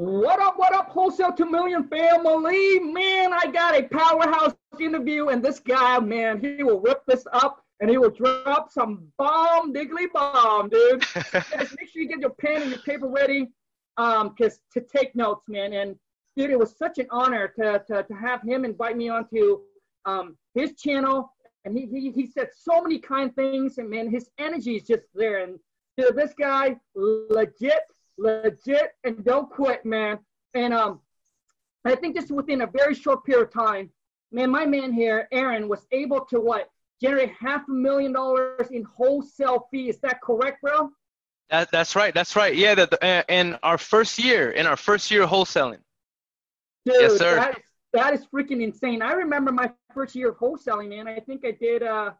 What up, what up, Wholesale 2 Million family? Man, I got a powerhouse interview, and this guy, man, he will rip this up and he will drop some bomb diggly bomb, dude. Guys, make sure you get your pen and your paper ready um, cause to take notes, man. And dude, it was such an honor to, to, to have him invite me onto um, his channel. And he, he, he said so many kind things, and man, his energy is just there. And dude, this guy, legit legit and don't quit, man. And um, I think just within a very short period of time, man, my man here, Aaron, was able to what generate half a million dollars in wholesale fee. Is that correct, bro? That, that's right. That's right. Yeah. That uh, in our first year, in our first year wholesaling. Dude, yes, sir. That is, that is freaking insane. I remember my first year of wholesaling, man. I think I did uh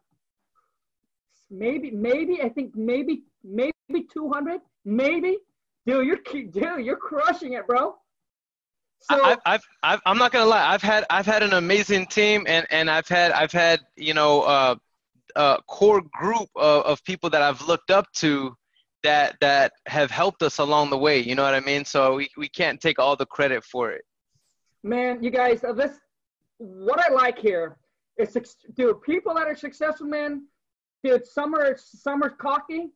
maybe maybe I think maybe maybe 200, maybe dude, you're dude, you're crushing it, bro. So, I've, I've, I've, I'm not gonna lie. I've had, I've had an amazing team, and, and I've had, I've had, you know, uh, a core group of, of people that I've looked up to, that, that have helped us along the way. You know what I mean? So we, we can't take all the credit for it. Man, you guys, uh, this, what I like here is, dude, people that are successful, man. Dude, some are, some are cocky,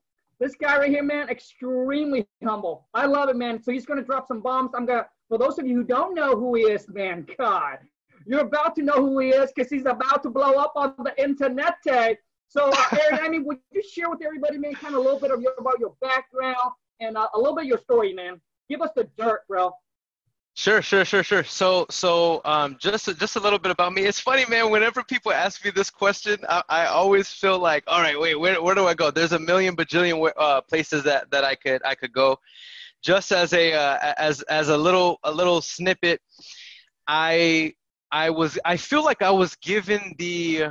this guy right here, man, extremely humble. I love it, man. So he's going to drop some bombs. I'm to, for those of you who don't know who he is, man, God, you're about to know who he is because he's about to blow up on the internet. So, uh, Aaron, I mean, would you share with everybody, man, kind of a little bit of your, about your background and uh, a little bit of your story, man? Give us the dirt, bro. Sure, sure, sure, sure. So, so um, just just a little bit about me. It's funny, man. Whenever people ask me this question, I, I always feel like, all right, wait, where, where do I go? There's a million bajillion uh, places that, that I could I could go. Just as a uh, as as a little a little snippet, I I was I feel like I was given the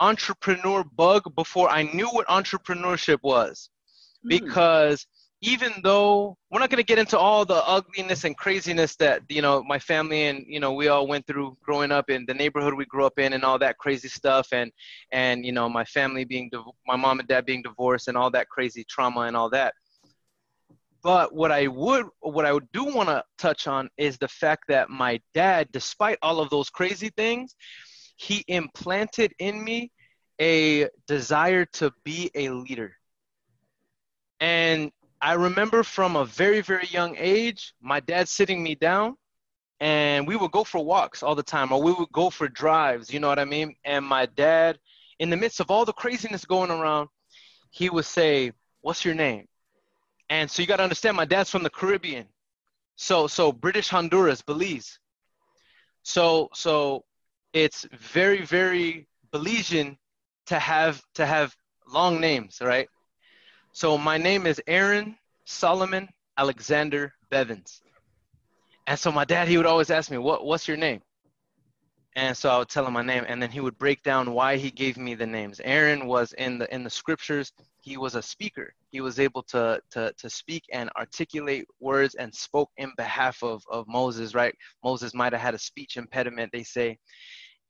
entrepreneur bug before I knew what entrepreneurship was, mm. because even though we're not going to get into all the ugliness and craziness that you know my family and you know we all went through growing up in the neighborhood we grew up in and all that crazy stuff and and you know my family being my mom and dad being divorced and all that crazy trauma and all that. But what i would what i do want to touch on is the fact that my dad despite all of those crazy things he implanted in me a desire to be a leader. And I remember from a very, very young age, my dad sitting me down and we would go for walks all the time or we would go for drives, you know what I mean? And my dad, in the midst of all the craziness going around, he would say, What's your name? And so you got to understand, my dad's from the Caribbean. So, so British Honduras, Belize. So, so it's very, very Belizean to have to have long names, right? So my name is Aaron Solomon Alexander Bevins. And so my dad, he would always ask me, what, what's your name? And so I would tell him my name, and then he would break down why he gave me the names. Aaron was in the in the scriptures. He was a speaker. He was able to to to speak and articulate words and spoke in behalf of of Moses. Right? Moses might have had a speech impediment, they say.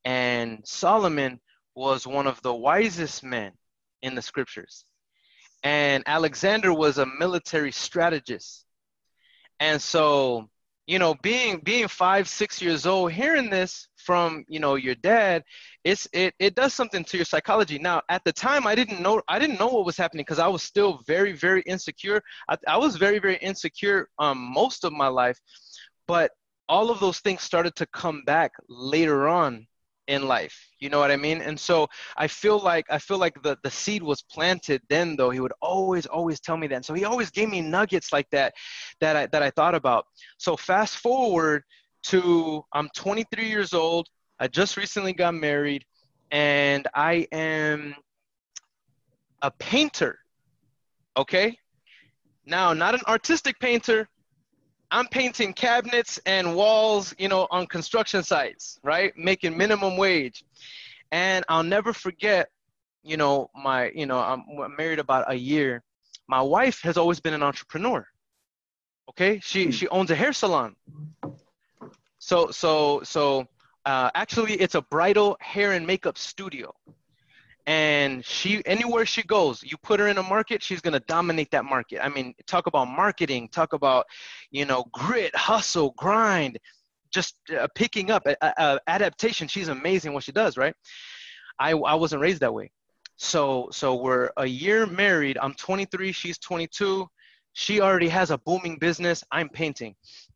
And Solomon was one of the wisest men in the scriptures and Alexander was a military strategist. And so, you know, being being five, six years old, hearing this from you know your dad, it's it it does something to your psychology. Now, at the time, I didn't know I didn't know what was happening because I was still very very insecure. I, I was very very insecure um most of my life, but all of those things started to come back later on in life. You know what i mean? And so i feel like i feel like the, the seed was planted then though. He would always always tell me that. And so he always gave me nuggets like that that i that i thought about. So fast forward to i'm 23 years old. I just recently got married and i am a painter okay? Now not an artistic painter I'm painting cabinets and walls, you know, on construction sites, right? Making minimum wage. And I'll never forget, you know, my, you know, I'm married about a year. My wife has always been an entrepreneur. Okay? She she owns a hair salon. So so so uh, actually it's a bridal hair and makeup studio. And she anywhere she goes you put her in a market she's going to dominate that market. I mean talk about marketing talk about you know grit hustle grind just uh, picking up uh, uh, adaptation. She's amazing what she does right? I, I wasn't raised that way. So so we're a year married. I'm 23 she's 22 she already has a booming business. I'm painting.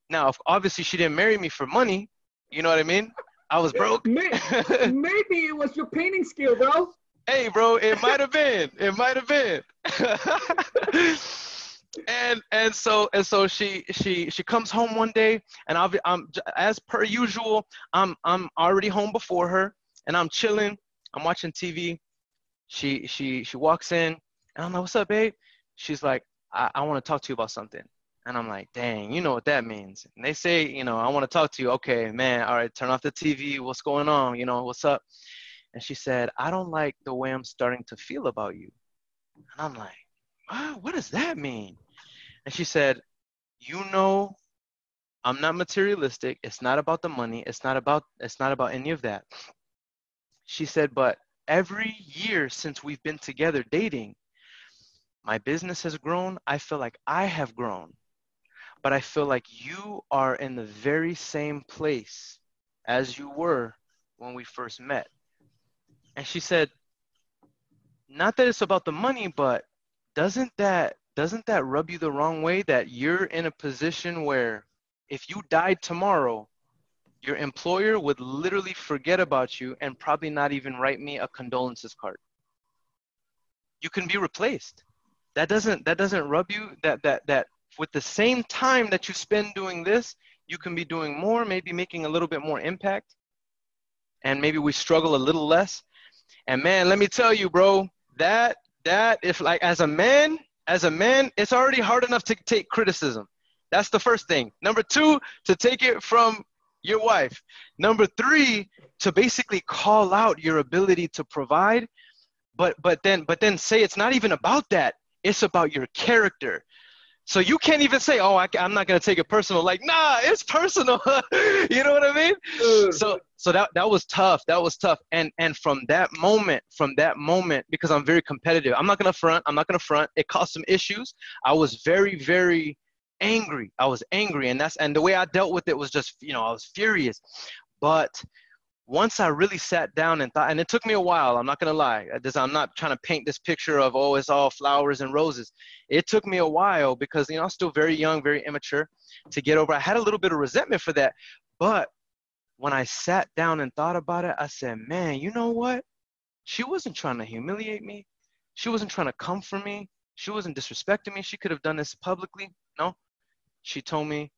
Now obviously she didn't marry me for money. You know what i mean? I was broke. maybe, maybe it was your painting skill bro hey, bro, it might have been. It might have been. and and so and so she she she comes home one day, and I'll be, I'm as per usual. I'm I'm already home before her, and I'm chilling. I'm watching TV. She she she walks in, and I'm like, "What's up, babe?" She's like, "I, I want to talk to you about something." And I'm like, dang, you know what that means. And they say, you know, I want to talk to you. Okay, man, all right, turn off the TV. What's going on? You know, what's up? And she said, I don't like the way I'm starting to feel about you. And I'm like, what does that mean? And she said, You know, I'm not materialistic. It's not about the money. It's not about it's not about any of that. She said, but every year since we've been together dating, my business has grown. I feel like I have grown. But I feel like you are in the very same place as you were when we first met. And she said, not that it's about the money, but doesn't that doesn't that rub you the wrong way that you're in a position where if you died tomorrow, your employer would literally forget about you and probably not even write me a condolences card. You can be replaced. That doesn't that doesn't rub you that that that with the same time that you spend doing this, you can be doing more, maybe making a little bit more impact. And maybe we struggle a little less. And man, let me tell you, bro, that that if like as a man, as a man, it's already hard enough to take criticism. That's the first thing. Number two, to take it from your wife. Number three, to basically call out your ability to provide, but but then but then say it's not even about that. It's about your character. So you can't even say, "Oh, I, am not gonna take it personal." Like, nah, it's personal. you know what I mean? Mm. So, so that that was tough. That was tough. And and from that moment, from that moment, because I'm very competitive. I'm not gonna front. I'm not gonna front. It caused some issues. I was very, very angry. I was angry, and that's and the way I dealt with it was just, you know, I was furious. But once I really sat down and thought, and it took me a while, I'm not gonna lie. Uh, I'm not trying to paint this picture of, oh, it's all flowers and roses. It took me a while because, you know, I'm still very young, very immature to get over. I had a little bit of resentment for that. But when I sat down and thought about it, I said, man, you know what? She wasn't trying to humiliate me. She wasn't trying to come for me. She wasn't disrespecting me. She could have done this publicly. No. She told me,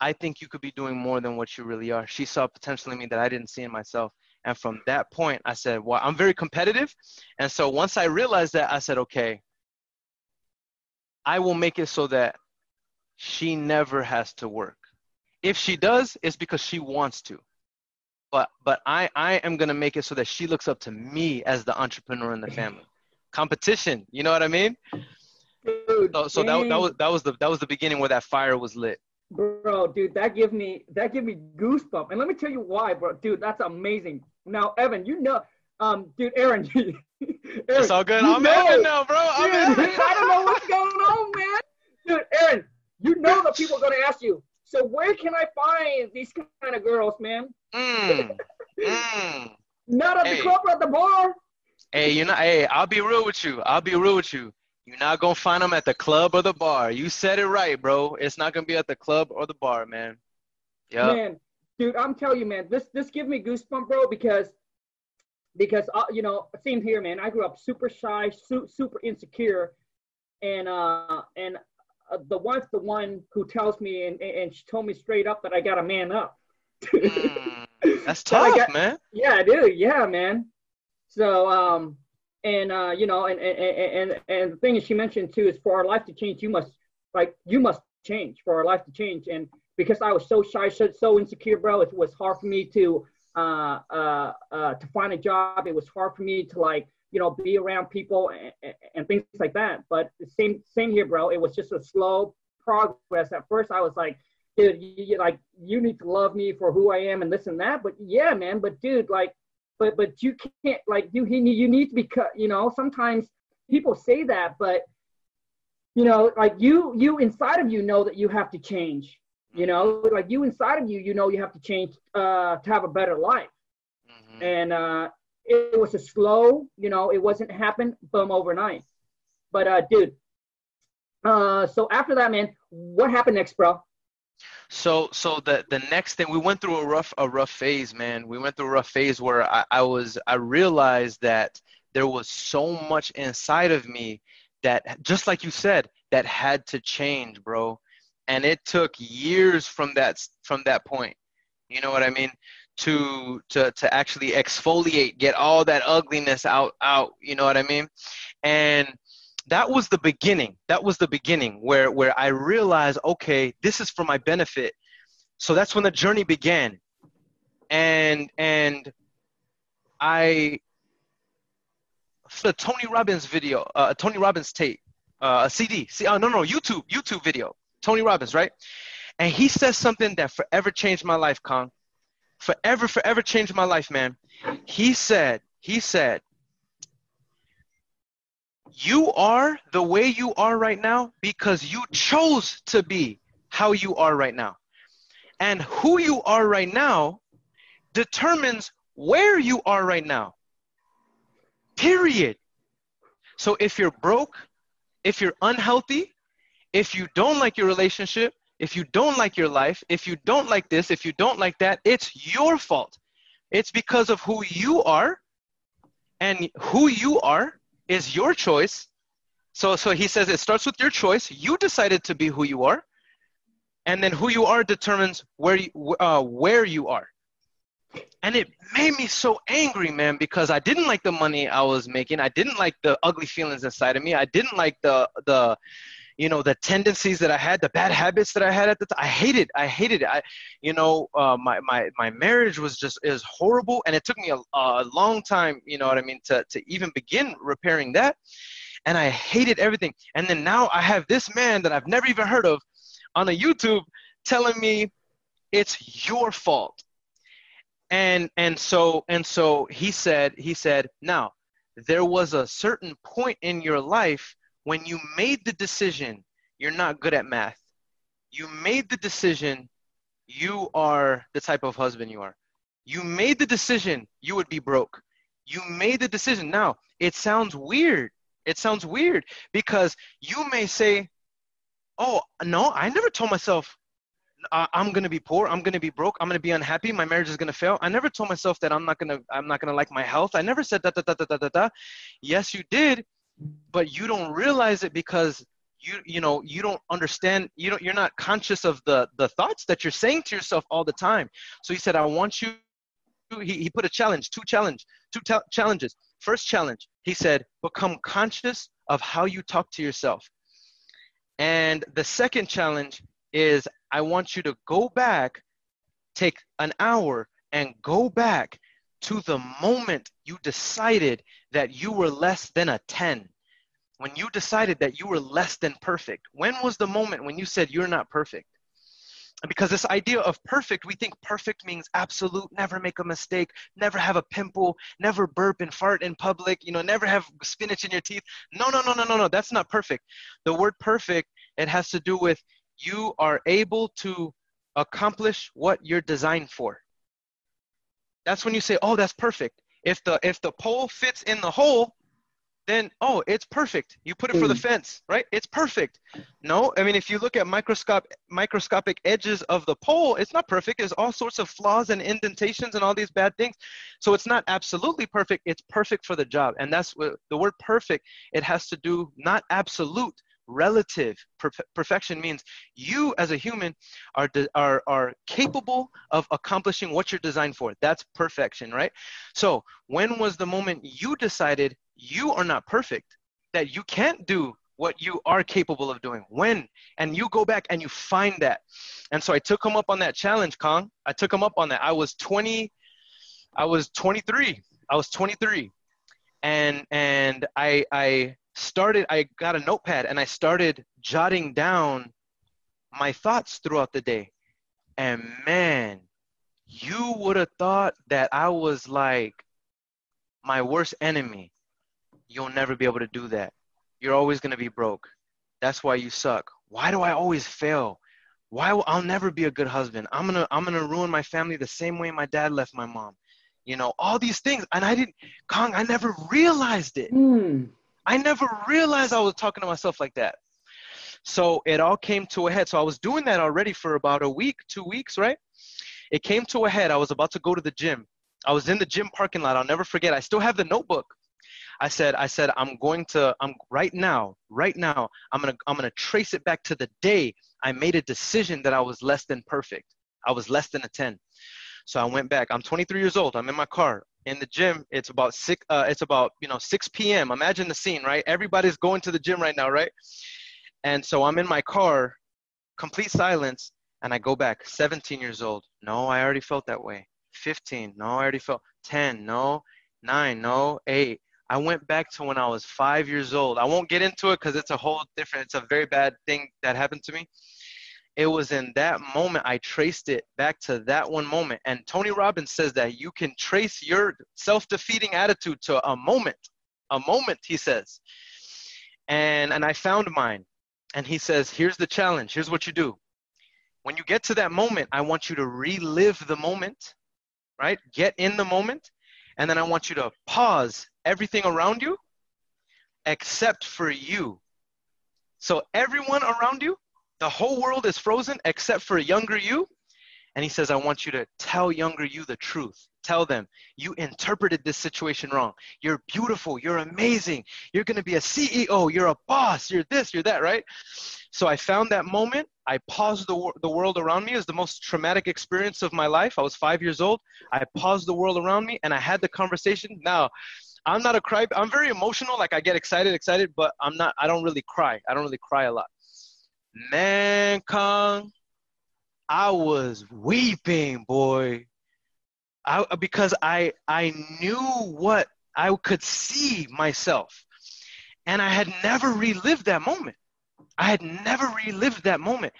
I think you could be doing more than what you really are. She saw potentially me that I didn't see in myself. And from that point, I said, well, I'm very competitive. And so once I realized that, I said, okay, I will make it so that she never has to work. If she does, it's because she wants to. But but I, I am gonna make it so that she looks up to me as the entrepreneur in the family. Competition, you know what I mean? So, so that, that was that was the that was the beginning where that fire was lit. Bro, dude, that give me that give me goosebumps. And let me tell you why, bro. Dude, that's amazing. Now, Evan, you know, um, dude, Aaron, Aaron it's all good. I'm know, Evan now, bro. I'm dude. I don't know what's going on, man. Dude, Aaron, you know that people are gonna ask you. So where can I find these kind of girls, man? Mm. mm. Not at hey. the club or at the bar. Hey, you know, hey, I'll be real with you. I'll be real with you. You're not gonna find them at the club or the bar. You said it right, bro. It's not gonna be at the club or the bar, man. Yeah. Man, dude, I'm telling you, man, this this give me goosebumps, bro, because because uh, you know, same here, man. I grew up super shy, su- super insecure, and uh and uh, the wife's the one who tells me and and she told me straight up that I got to man up. mm, that's tough, got, man. Yeah, dude. Yeah, man. So um and uh, you know, and and and and the thing she mentioned too is for our life to change, you must like you must change for our life to change. And because I was so shy, so, so insecure, bro, it was hard for me to uh, uh, uh, to find a job. It was hard for me to like you know be around people and, and things like that. But same same here, bro. It was just a slow progress. At first, I was like, dude, you, you, like you need to love me for who I am and this and that. But yeah, man. But dude, like but but you can't like you you need to be cut. You know, sometimes people say that, but you know, like you you inside of you know that you have to change. You know, like you inside of you, you know you have to change uh, to have a better life. Mm-hmm. And uh, it, it was a slow, you know, it wasn't happen boom overnight. But uh, dude, uh, so after that, man, what happened next, bro? So so the the next thing we went through a rough a rough phase, man. We went through a rough phase where I, I was I realized that there was so much inside of me that just like you said, that had to change, bro. And it took years from that from that point. You know what I mean? To to to actually exfoliate, get all that ugliness out out, you know what I mean? And that was the beginning. That was the beginning where where I realized, okay, this is for my benefit. So that's when the journey began. And and I the Tony Robbins video, uh, Tony Robbins tape, uh, a CD. See, oh, no, no, YouTube, YouTube video. Tony Robbins, right? And he says something that forever changed my life, Kong. Forever, forever changed my life, man. He said, he said, you are the way you are right now because you chose to be how you are right now. And who you are right now determines where you are right now. Period. So if you're broke, if you're unhealthy, if you don't like your relationship, if you don't like your life, if you don't like this, if you don't like that, it's your fault. It's because of who you are. And who you are is your choice. So, so he says it starts with your choice. You decided to be who you are. And then who you are determines where you, uh, where you are and it made me so angry man because i didn't like the money i was making i didn't like the ugly feelings inside of me i didn't like the the you know the tendencies that i had the bad habits that i had at the time i hated i hated it. I you know uh, my, my my marriage was just is horrible and it took me a, a long time you know what i mean to, to even begin repairing that and i hated everything. And then now i have this man that i've never even heard of on a youtube telling me it's your fault. And and so and so he said he said now there was a certain point in your life when you made the decision you're not good at math you made the decision you are the type of husband you are you made the decision you would be broke you made the decision now it sounds weird it sounds weird because you may say oh no i never told myself uh, I'm gonna be poor. I'm gonna be broke. I'm gonna be unhappy. My marriage is gonna fail. I never told myself that I'm not gonna I'm not gonna like my health. I never said that da da da da da da. Yes, you did, but you don't realize it because you you know you don't understand. You don't you're not conscious of the the thoughts that you're saying to yourself all the time. So he said, I want you. He he put a challenge, two challenge, two challenges. First challenge, he said, become conscious of how you talk to yourself. And the second challenge is I want you to go back, take an hour, and go back to the moment you decided that you were less than a 10. When you decided that you were less than perfect, when was the moment when you said you're not perfect? because this idea of perfect, we think perfect means absolute, never make a mistake, never have a pimple, never burp and fart in public, you know, never have spinach in your teeth. No, no, no, no, no, no. That's not perfect. The word perfect, it has to do with you are able to accomplish what you're designed for. That's when you say, "Oh, that's perfect." If the if the pole fits in the hole, then oh, it's perfect. You put it for the hmm. fence, right? It's perfect. No, I mean if you look at microscope microscopic edges of the pole, it's not perfect. There's all sorts of flaws and indentations and all these bad things. So it's not absolutely perfect. It's perfect for the job. And that's what the word perfect, it has to do not absolute, relative. Perfection means you as a human are, are, are capable of accomplishing what you're designed for. That's perfection right? So when was the moment you decided you are not perfect that you can't do what you are capable of doing? When? And you go back and you find that. And so i took him up on that challenge kong. I took him up on that. I was 20 i was 23 i was 23 and and i i started i got a notepad and i started jotting down my thoughts throughout the day and man you would have thought that i was like my worst enemy, you'll never be able to do that. You're always going to be broke. That's why you suck. Why do I always fail? Why I'll never be a good husband. I'm going to I'm going to ruin my family the same way my dad left my mom. You know, all these things and I didn't Kong, I never realized it. Mm. I never realized I was talking to myself like that. So it all came to a head. So I was doing that already for about a week, 2 weeks, right? It came to a head. I was about to go to the gym. I was in the gym parking lot. I'll never forget. I still have the notebook. I said, I said, I'm going to, I'm right now, right now, I'm gonna, I'm gonna trace it back to the day I made a decision that I was less than perfect. I was less than a 10. So I went back. I'm 23 years old. I'm in my car in the gym. It's about six. Uh, it's about you know 6 p.m. Imagine the scene, right? Everybody's going to the gym right now, right? And so I'm in my car, complete silence, and I go back. 17 years old. No, I already felt that way. 15. No, I already felt 10. No, nine. No, eight. I went back to when I was five years old. I won't get into it because it's a whole different, it's a very bad thing that happened to me. It was in that moment I traced it back to that one moment. And Tony Robbins says that you can trace your self defeating attitude to a moment, a moment, he says. And, and I found mine. And he says, here's the challenge. Here's what you do. When you get to that moment, I want you to relive the moment, right? Get in the moment. And then I want you to pause everything around you except for you. So everyone around you, the whole world is frozen except for a younger you. And he says, I want you to tell younger you the truth. Tell them, you interpreted this situation wrong. You're beautiful. You're amazing. You're going to be a CEO. You're a boss. You're this, you're that, right? So I found that moment. I paused the, the world around me. It was the most traumatic experience of my life. I was five years old. I paused the world around me and I had the conversation. Now, I'm not a cry. I'm very emotional. Like I get excited, excited, but I'm not. I don't really cry. I don't really cry a lot. Man, Kong, I was weeping, boy. I because I I knew what I could see myself, and I had never relived that moment. I had never relived that moment,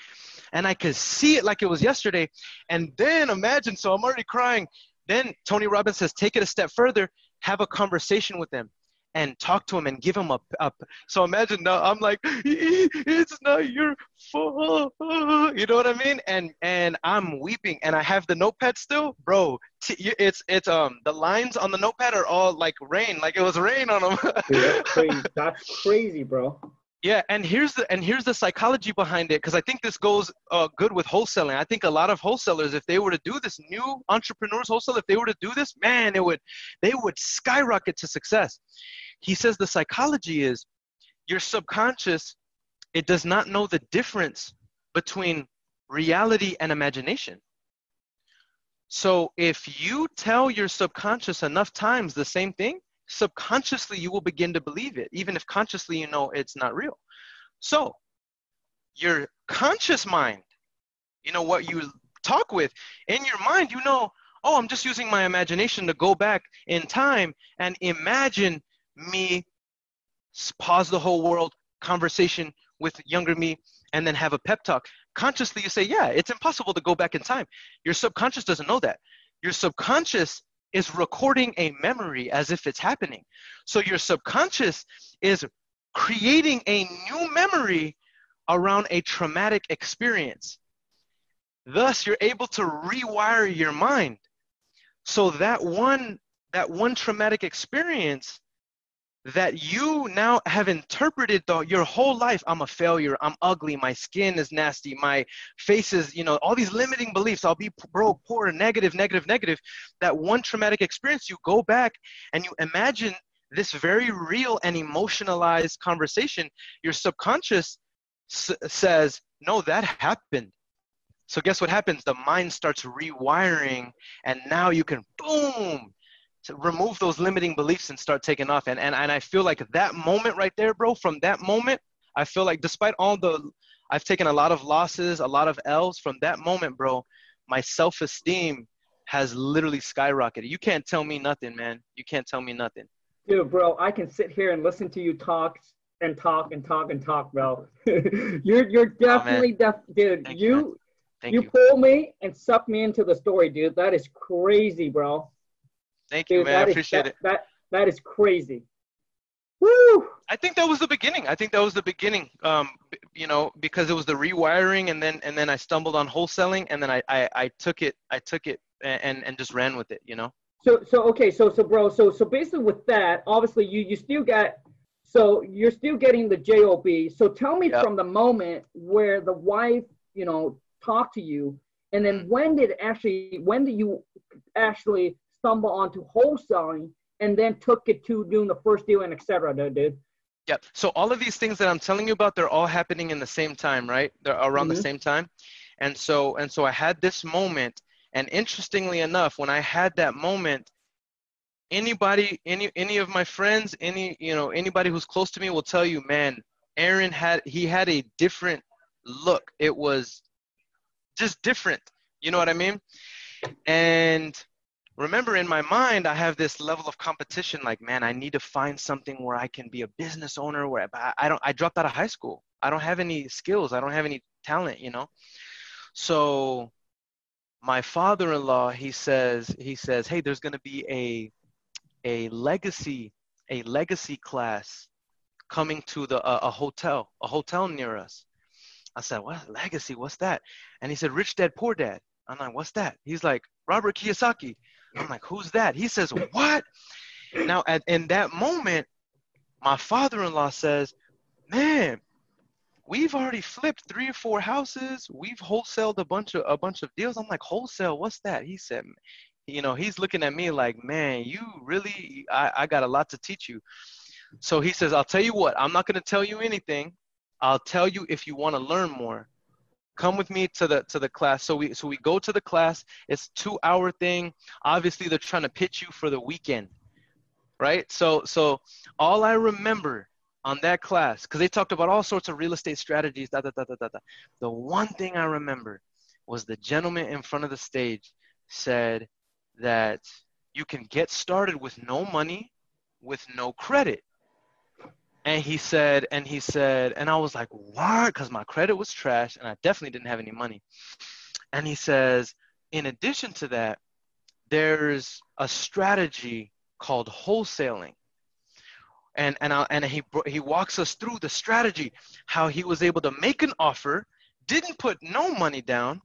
and I could see it like it was yesterday. And then imagine, so I'm already crying. Then Tony Robbins says, take it a step further have a conversation with them and talk to him and give him a, a so imagine now i'm like it's not your fault. You know what i mean? And and i'm weeping and i have the notepad still? Bro t- it's it's um the lines on the notepad are all like rain like it was rain on them yeah, crazy. that's crazy bro yeah, and here's the and here's the psychology behind it because I think this goes uh, good with wholesaling. I think a lot of wholesalers, if they were to do this, new entrepreneurs wholesale, if they were to do this, man, it would they would skyrocket to success. He says the psychology is your subconscious, it does not know the difference between reality and imagination. So if you tell your subconscious enough times the same thing, subconsciously you will begin to believe it, even if consciously you know it's not real. So, your conscious mind, you know, what you talk with, in your mind, you know, oh, I'm just using my imagination to go back in time and imagine me pause the whole world conversation with younger me and then have a pep talk. Consciously, you say, yeah, it's impossible to go back in time. Your subconscious doesn't know that. Your subconscious is recording a memory as if it's happening. So your subconscious is creating a new memory around a traumatic experience. Thus, you're able to rewire your mind. So that one that one traumatic experience that you now have interpreted though your whole life i'm a failure i'm ugly my skin is nasty my face is you know all these limiting beliefs i'll be broke poor negative negative negative that one traumatic experience you go back and you imagine this very real and emotionalized conversation your subconscious s- says no that happened. So guess what happens? The mind starts rewiring and now you can boom to remove those limiting beliefs and start taking off. And, and, and I feel like that moment right there, bro, from that moment, I feel like despite all the, I've taken a lot of losses, a lot of L's from that moment, bro, my self esteem has literally skyrocketed. You can't tell me nothing, man. You can't tell me nothing. Dude, bro, I can sit here and listen to you talk and talk and talk and talk, bro. you're you're definitely oh, def dude. Thank you you, you pull me and suck me into the story, dude. That is crazy, bro. Thank you, Dude, man. I appreciate that, it. That That is crazy. Woo! I think that was the beginning. I think that was the beginning. Um, you know, because it was the rewiring, and then and then I stumbled on wholesaling, and then I I, I took it I took it and and just ran with it. You know. So so okay so so bro so so basically with that obviously you you still got so you're still getting the job. So tell me yep. from the moment where the wife you know talked to you, and then mm. when did actually when did you actually stumble onto wholesaling and then took it to doing the first deal and etc. Dude. Yep. So all of these things that I'm telling you about, they're all happening in the same time, right? They're around mm-hmm. the same time. And so and so I had this moment, and interestingly enough, when I had that moment, anybody, any any of my friends, any you know anybody who's close to me will tell you, man, Aaron had he had a different look. It was just different. You know what I mean? And remember in my mind i have this level of competition like man i need to find something where i can be a business owner where i, I don't i dropped out of high school. I don't have any skills. I don't have any talent you know? So my father-in-law he says he says hey there's going to be a a legacy a legacy class coming to the uh, a hotel a hotel near us. I said what? Legacy? What's that? And he said rich dad poor dad. I'm like what's that? He's like robert kiyosaki I'm like, who's that? He says, what? Now, at, in that moment, my father-in-law says, man, we've already flipped three or four houses. We've wholesaled a bunch of a bunch of deals. I'm like, wholesale? What's that? He said, you know, he's looking at me like, man, you really, I, I got a lot to teach you. So he says, I'll tell you what, I'm not going to tell you anything. I'll tell you if you want to learn more come with me to the to the class. So we so we go to the class. It's two hour thing. Obviously they're trying to pitch you for the weekend right? So so all i remember on that class because they talked about all sorts of real estate strategies da, da, da, da, da, da. the one thing i remember was the gentleman in front of the stage said that you can get started with no money with no credit and he said and he said and i was like what? Because my credit was trash and i definitely didn't have any money. And he says in addition to that there's a strategy called wholesaling. And and I, and he he walks us through the strategy how he was able to make an offer didn't put no money down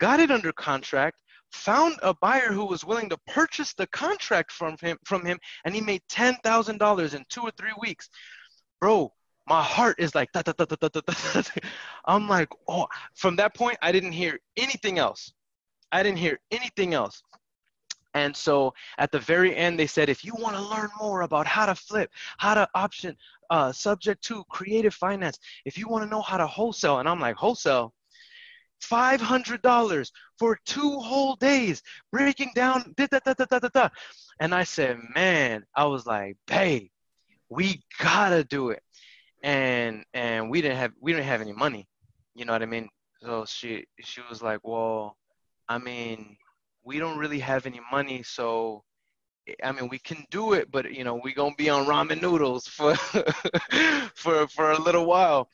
got it under contract found a buyer who was willing to purchase the contract from him from him and he made $10,000 in 2 or 3 weeks bro, my heart is like, I'm like, oh, from that point, I didn't hear anything else. I didn't hear anything else. And so at the very end, they said, if you want to learn more about how to flip, how to option, uh, subject to creative finance, if you want to know how to wholesale, and I'm like, wholesale, $500 for two whole days, breaking down, da, da, da, da, da, da. And I said, man, I was like, babe, we gotta do it. And and we didn't have we didn't have any money. You know what i mean? So she she was like well i mean we don't really have any money so i mean we can do it but you know we gonna be on ramen noodles for for for a little while.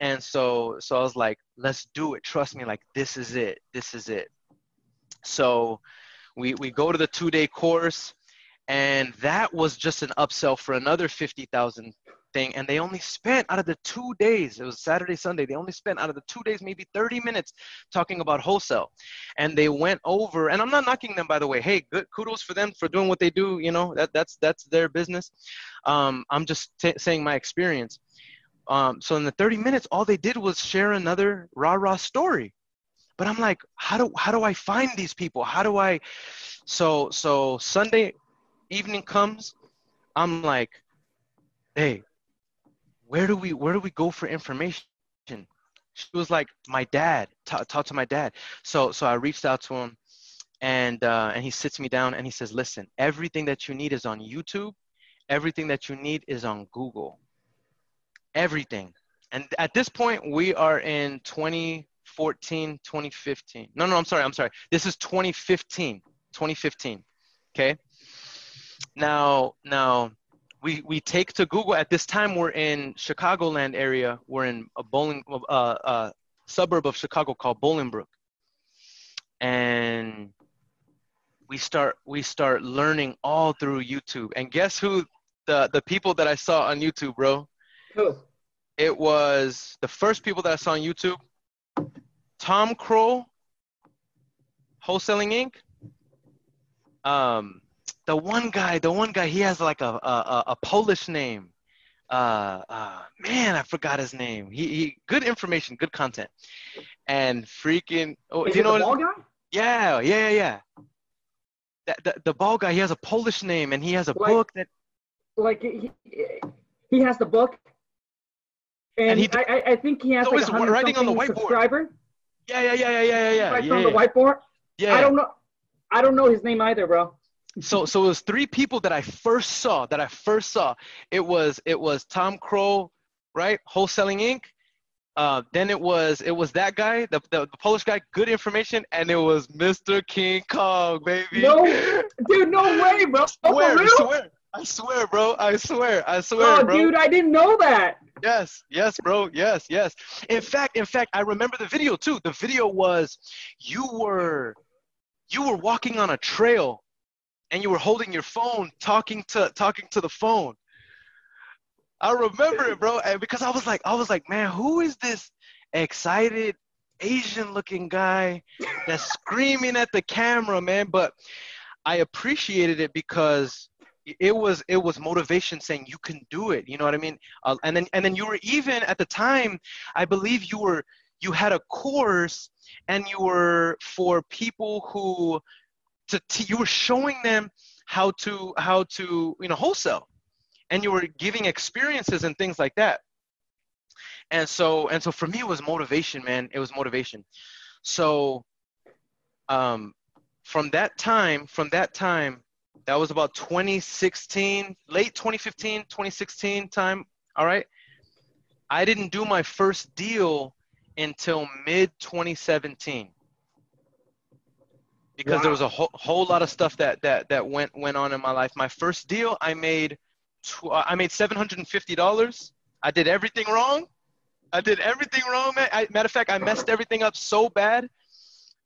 And so so i was like let's do it. Trust me like this is it. This is it. So we we go to the two day course and that was just an upsell for another 50,000 thing. And they only spent out of the 2 days it was Saturday Sunday they only spent out of the 2 days maybe 30 minutes talking about wholesale. And they went over and I'm not knocking them by the way. Hey good kudos for them for doing what they do you know that that's that's their business. Um, I'm just t- saying my experience. Um, so in the 30 minutes all they did was share another rah rah story. But I'm like how do how do I find these people? How do I so so Sunday evening comes, I'm like, hey, where do we where do we go for information? She was like, my dad. Talk, talk to my dad. So so I reached out to him, and uh, and he sits me down and he says, listen, everything that you need is on YouTube. Everything that you need is on Google. Everything. And at this point, we are in 2014, 2015. No, no, I'm sorry. I'm sorry. This is 2015. 2015. Okay. Now, now we we take to Google at this time. We're in Chicagoland area. We're in a bowling uh, uh, suburb of Chicago called Bolingbrook, and we start we start learning all through YouTube. And guess who the the people that I saw on YouTube, bro? Who? It was the first people that I saw on YouTube. Tom Krol, Wholesaling Inc. Um, the one guy, the one guy, he has like a a, a Polish name. Uh, uh, man, I forgot his name. He, he good information, good content, and freaking. Oh, Is you it know the ball guy? yeah, yeah, yeah, yeah. That, the, the ball guy, he has a Polish name and he has a Like- book that Like he, he has the book, and, And he- I, I I think he has So like a hundred writing on the whiteboard. subscriber. yeah, yeah, yeah, yeah, yeah, yeah, Writes yeah, on the yeah, whiteboard. yeah. I don't know. I don't know his name either, bro. So so it was three people that I first saw that I first saw. It was it was Tom Krol, right? Wholesaling Inc. Uh, then it was it was that guy, the, the, the Polish guy, good information, and it was Mr. King Kong, baby. No, dude, no way, bro. I swear, I swear, I swear, bro, I swear, I swear, Oh, bro. dude, I didn't know that. Yes, yes, bro. Yes, yes. In fact, in fact, I remember the video too. The video was you were you were walking on a trail and you were holding your phone talking to talking to the phone. I remember it, bro, and because I was like I was like, "Man, who is this excited Asian looking guy that's screaming at the camera, man?" But I appreciated it because it was it was motivation saying you can do it you know what i mean uh, and then and then you were even at the time i believe you were you had a course and you were for people who to, to you were showing them how to how to you know wholesale. And you were giving experiences and things like that. And so and so for me it was motivation man. It was motivation. So um from that time from that time that was about 2016 late 2015 2016 time all right? I didn't do my first deal until mid 2017 because there was a whole, whole lot of stuff that that that went went on in my life my first deal i made tw- i made $750 i did everything wrong i did everything wrong man I, matter of fact i messed everything up so bad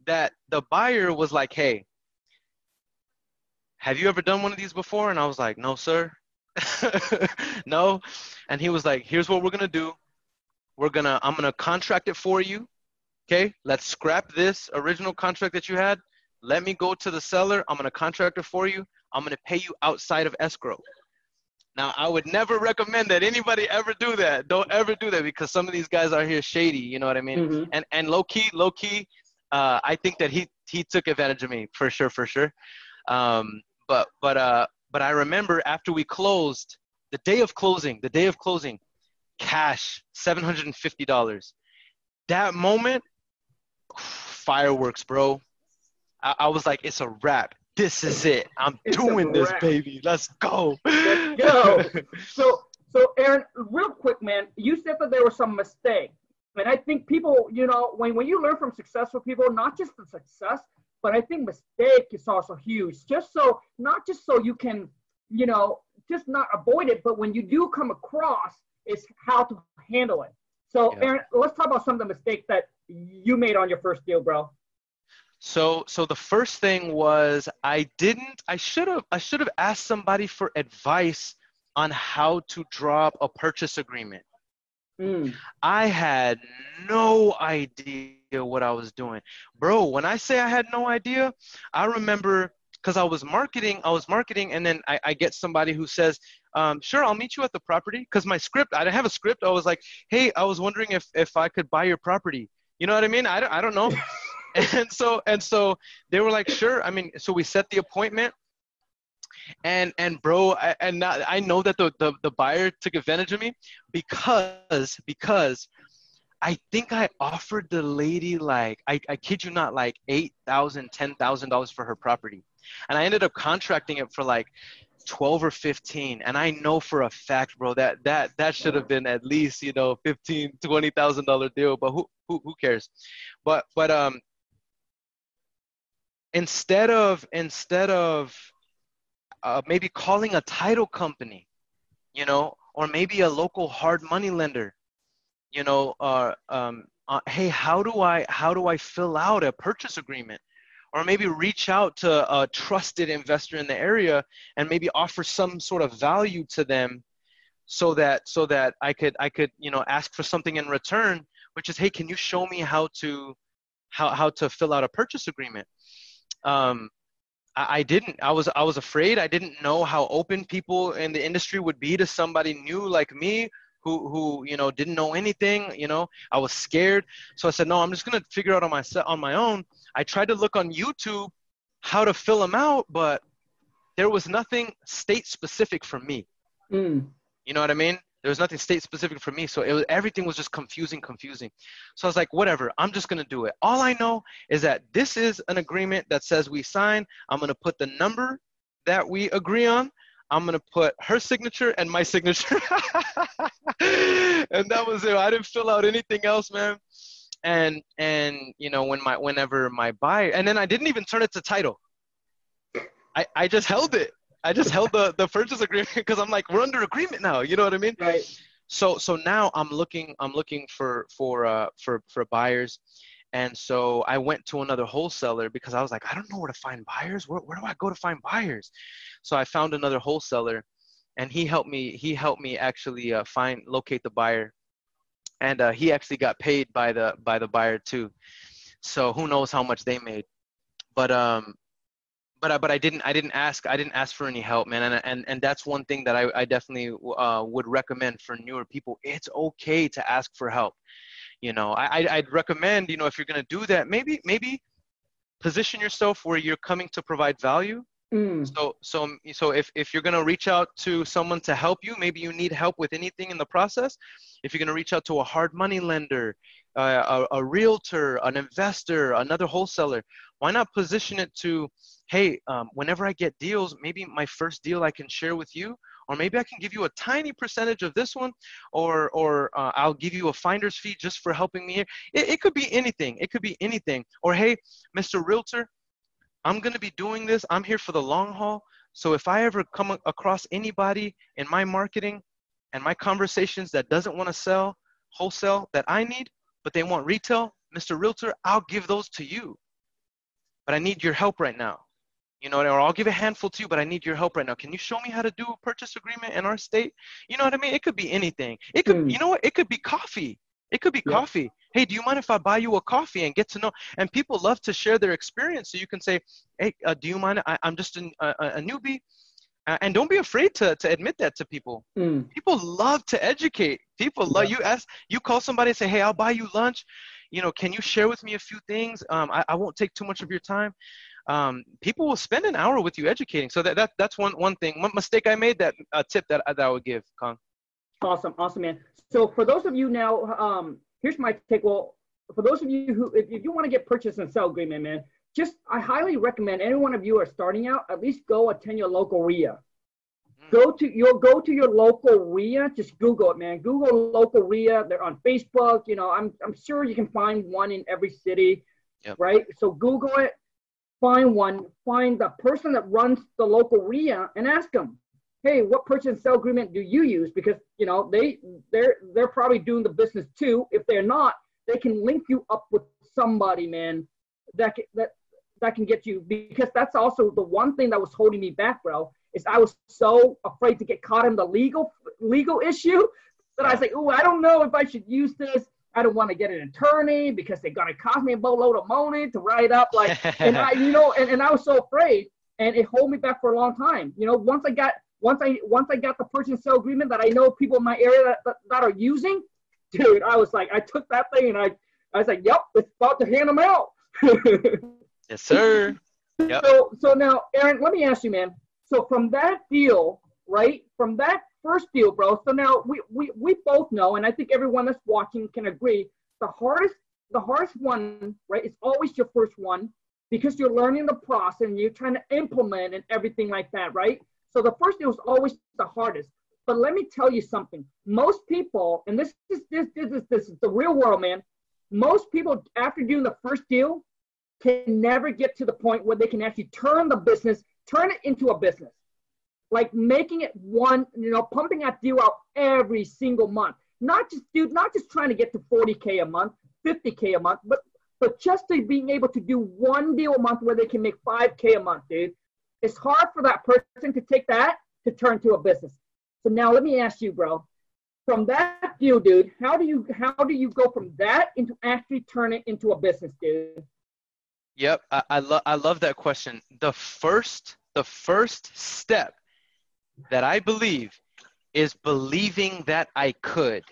that the buyer was like hey have you ever done one of these before? And I was like, no, sir. no. And he was like, here's what we're going to do. We're going to, I'm going to contract it for you. Okay. Let's scrap this original contract that you had. Let me go to the seller. I'm going to contract it for you. I'm going to pay you outside of escrow. Now, I would never recommend that anybody ever do that. Don't ever do that because some of these guys are here shady. You know what I mean? Mhm. and and low key, low key, uh, I think that he he took advantage of me for sure, for sure. Um, but but uh, but I remember after we closed, the day of closing, the day of closing, cash seven hundred and fifty dollars. That moment, fireworks, bro. I, I was like, it's a wrap. This is it. I'm It's doing this, baby. Let's go. Let's go. So, so Aaron, real quick, man, you said that there were some mistakes, and I think people, you know, when when you learn from successful people, not just the success, but I think mistake is also huge. Just so, not just so you can, you know, just not avoid it, but when you do come across, it's how to handle it. So, Yeah. Aaron, let's talk about some of the mistakes that you made on your first deal, bro. So so the first thing was I didn't I should have I should have asked somebody for advice on how to drop a purchase agreement. Mm. I had no idea what I was doing. Bro, when I say I had no idea, I remember because I was marketing, I was marketing, and then I, I get somebody who says, um, sure, I'll meet you at the property. Because my script, I didn't have a script. I was like, hey, I was wondering if, if I could buy your property. You know what I mean? I don't, I don't know. and so and so they were like, sure. I mean, so we set the appointment. And and bro, I, and I know that the, the the buyer took advantage of me because because I think I offered the lady like I, I kid you not like eight thousand, ten thousand dollars for her property, and I ended up contracting it for like twelve or fifteen. And I know for a fact, bro, that that that should have been at least you know fifteen, twenty thousand dollar deal. But who who who cares? But but um, instead of instead of uh, maybe calling a title company, you know, or maybe a local hard money lender you know uh, um, uh, hey how do i how do i fill out a purchase agreement? Or maybe reach out to a trusted investor in the area and maybe offer some sort of value to them so that so that I could I could you know ask for something in return which is hey can you show me how to how how to fill out a purchase agreement um I, I didn't I was I was afraid. I didn't know how open people in the industry would be to somebody new like me who who you know didn't know anything you know? I was scared. So I said no I'm just gonna figure out on my on my own. I tried to look on YouTube how to fill them out but there was nothing state specific for me. Mm. you know what I mean? There was nothing state specific for me. So it was, everything was just confusing, confusing. So I was like, whatever, I'm just going to do it. All I know is that this is an agreement that says we sign. I'm going to put the number that we agree on. I'm going to put her signature and my signature. and that was it. I didn't fill out anything else, man. And, and, you know, when my, whenever my buyer, and then I didn't even turn it to title. I, I just held it. I just held the, the purchase agreement because I'm like, we're under agreement now. You know what I mean? Right. So so now I'm looking I'm looking for for uh for for buyers. And so I went to another wholesaler because I was like, I don't know where to find buyers. Where, where do I go to find buyers? So I found another wholesaler and he helped me he helped me actually uh, find locate the buyer and uh, he actually got paid by the by the buyer too so who knows how much they made but um but I, but I didn't I didn't ask I didn't ask for any help, man, and and and that's one thing that I I definitely uh, would recommend for newer people. It's okay to ask for help. You know, I I'd recommend you know if you're gonna do that, maybe maybe position yourself where you're coming to provide value. Mm. So so so if if you're gonna reach out to someone to help you, maybe you need help with anything in the process. If you're gonna reach out to a hard money lender, uh, a, a realtor, an investor, another wholesaler, why not position it to hey, um, whenever I get deals, maybe my first deal I can share with you, or maybe I can give you a tiny percentage of this one, or or uh, I'll give you a finder's fee just for helping me here. It, it could be anything. It could be anything. Or hey, Mr. Realtor, I'm gonna be doing this. I'm here for the long haul. So if I ever come across anybody in my marketing and my conversations that doesn't want to sell wholesale that I need, but they want retail, Mr. Realtor, I'll give those to you. But I need your help right now you know, or I'll give a handful to you, but I need your help right now. Can you show me how to do a purchase agreement in our state? You know what I mean? It could be anything. It could, mm. you know what? It could be coffee. It could be yeah. coffee. Hey, do you mind if I buy you a coffee and get to know? And people love to share their experience. So you can say, hey, uh, do you mind? I, am just an, a, a newbie. Uh, and don't be afraid to, to admit that to people. Mm. People love to educate. People love you ask you call somebody and say, "Hey, I'll buy you lunch." You know, can you share with me a few things? Um, I, I won't take too much of your time um, people will spend an hour with you educating. So that, that that's one one thing. One mistake I made that a tip that, that I would give, Kong. Awesome, awesome, man. So for those of you now, um, here's my take. Well, for those of you who, if, if you want to get purchase and sell agreement, man, just I highly recommend any one of you are starting out, at least go attend your local REIA. Go to you'll go to your local REIA. Just Google it, man. Google local REIA. They're on Facebook. You know, I'm I'm sure you can find one in every city, yep. right? So Google it find one, find the person that runs the local REIA and ask them, hey, what purchase and sale agreement do you use? Because you know they they're they're probably doing the business too. If they're not, they can link you up with somebody, man, that that that can get you. Because that's also the one thing that was holding me back, bro. Is I was so afraid to get caught in the legal legal issue that I was like, oh, I don't know if I should use this. I don't want to get an attorney because they're gonna cost me a boatload of money to write up like and I you know and, and I was so afraid and it held me back for a long time. You know, once I got once I once I got the purchase sale agreement that I know people in my area that, that, that, are using, dude, I was like, I took that thing and I I was like, Yep, it's about to hand them out. yes, sir. Yep. So so now, Aaron, let me ask you, man. So from that deal, right? From that first deal, bro. So now we, we, we both know, and I think everyone that's watching can agree, the hardest the hardest one, right, is always your first one because you're learning the process and you're trying to implement and everything like that, right? So the first deal is always the hardest. But let me tell you something. Most people, and this is this this is this is the real world, man. Most people after doing the first deal can never get to the point where they can actually turn the business, turn it into a business like making it one, you know, pumping that deal out every single month. Not just, dude, not just trying to get to 40K a month, 50K a month, but But just to being able to do one deal a month where they can make 5K a month, dude, it's hard for that person to take that to turn to a business. So now let me ask you, bro, from that deal, dude, how do you how do you go from that into actually turn it into a business, dude? Yep, I, I love I love that question. The first the first step that I believe is believing that I could.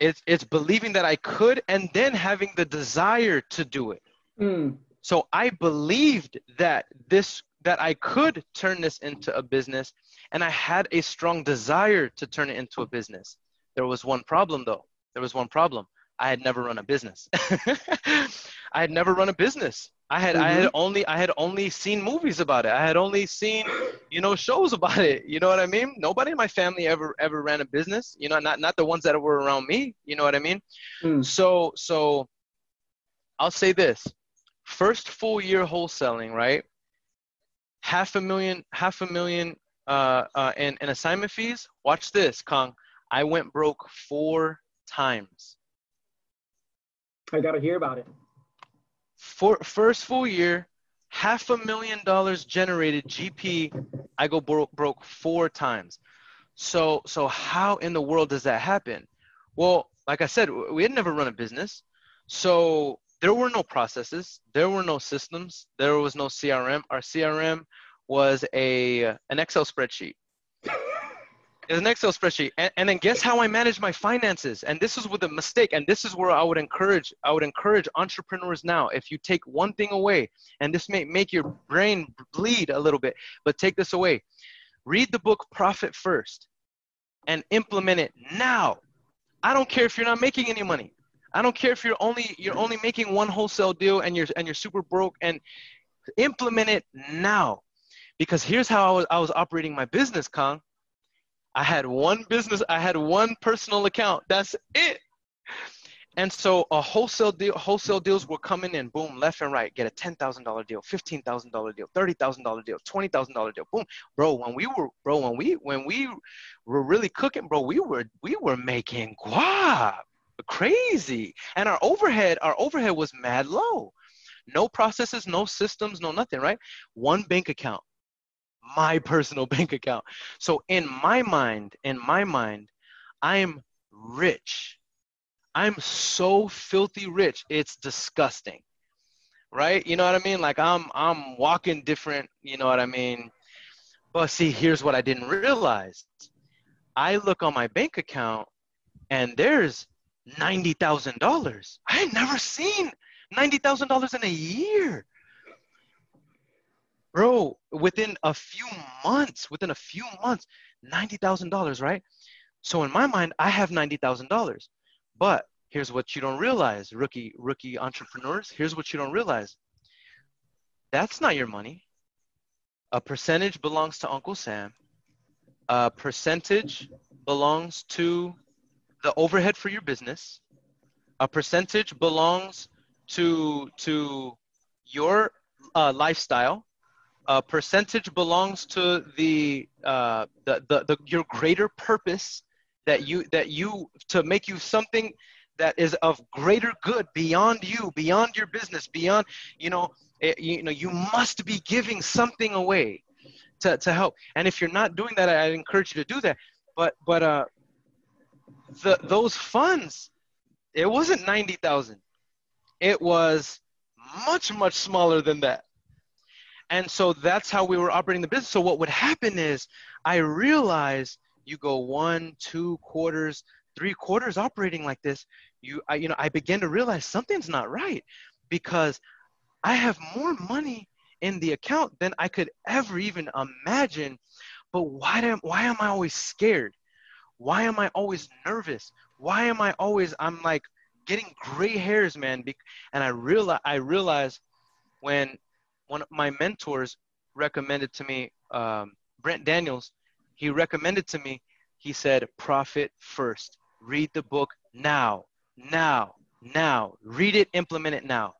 It's it's believing that I could and then having the desire to do it. Mm. So I believed that this that I could turn this into a business and I had a strong desire to turn it into a business. There was one problem though. There was one problem. I had never run a business. I had never run a business. I had mm-hmm. I had only I had only seen movies about it. I had only seen, you know, shows about it. You know what I mean? Nobody in my family ever ever ran a business. You know, not not the ones that were around me. You know what I mean? Mm. So so I'll say this. First full year wholesaling, right? Half a million, half a million uh, uh, in, in assignment fees. Watch this, Kong. I went broke four times. I got to hear about it. For, first full year, half a million dollars generated GP. I go broke, broke four times. So, so how in the world does that happen? Well, like I said, we had never run a business. So there were no processes. There were no systems. There was no CRM. Our CRM was a an Excel spreadsheet. An Excel spreadsheet. And, and then guess how I manage my finances? And this is with a mistake. And this is where I would encourage, I would encourage entrepreneurs now. If you take one thing away, and this may make your brain bleed a little bit, but take this away. Read the book Profit First and implement it now. I don't care if you're not making any money. I don't care if you're only you're only making one wholesale deal and you're and you're super broke and implement it now. Because here's how I was, I was operating my business, Kong. I had one business, I had one personal account. That's it. And so a wholesale deal, wholesale deals were coming in, boom, left and right. Get a ten thousand dollar deal, fifteen thousand dollar deal, thirty thousand dollar deal, twenty thousand dollar deal, boom, bro. When we were, bro, when we when we were really cooking, bro, we were we were making guap, crazy, and our overhead, our overhead was mad low, no processes, no systems, no nothing, right? One bank account, my personal bank account. So in my mind, in my mind, I'm rich. I'm so filthy rich. It's disgusting. Right? You know what I mean? Like I'm I'm walking different, you know what I mean? But see, here's what I didn't realize. I look on my bank account and there's $90,000. I had never seen $90,000 in a year bro within a few months within a few months $90000 right? So in my mind i have $90000 but here's what you don't realize rookie rookie entrepreneurs here's what you don't realize. That's not your money. A percentage belongs to uncle sam. A percentage belongs to the overhead for your business. A percentage belongs to to your uh, lifestyle a percentage belongs to the, uh, the, the, the your greater purpose that you that you to make you something that is of greater good beyond you beyond your business beyond you know it, you know you must be giving something away to, to help. And if you're not doing that i encourage you to do that. But but uh the those funds it wasn't 90000 it was much much smaller than that and so that's how we were operating the business. So what would happen is I realized you go one, two quarters, three quarters operating like this, you I, you know, I began to realize something's not right because I have more money in the account than I could ever even imagine. But why am why am I always scared? Why am I always nervous? Why am I always I'm like getting gray hairs, man? And I realize I realize when one of my mentors recommended to me, um, Brent Daniels, he recommended to me, he said, profit first. Read the book now, now, now. Read it, implement it now.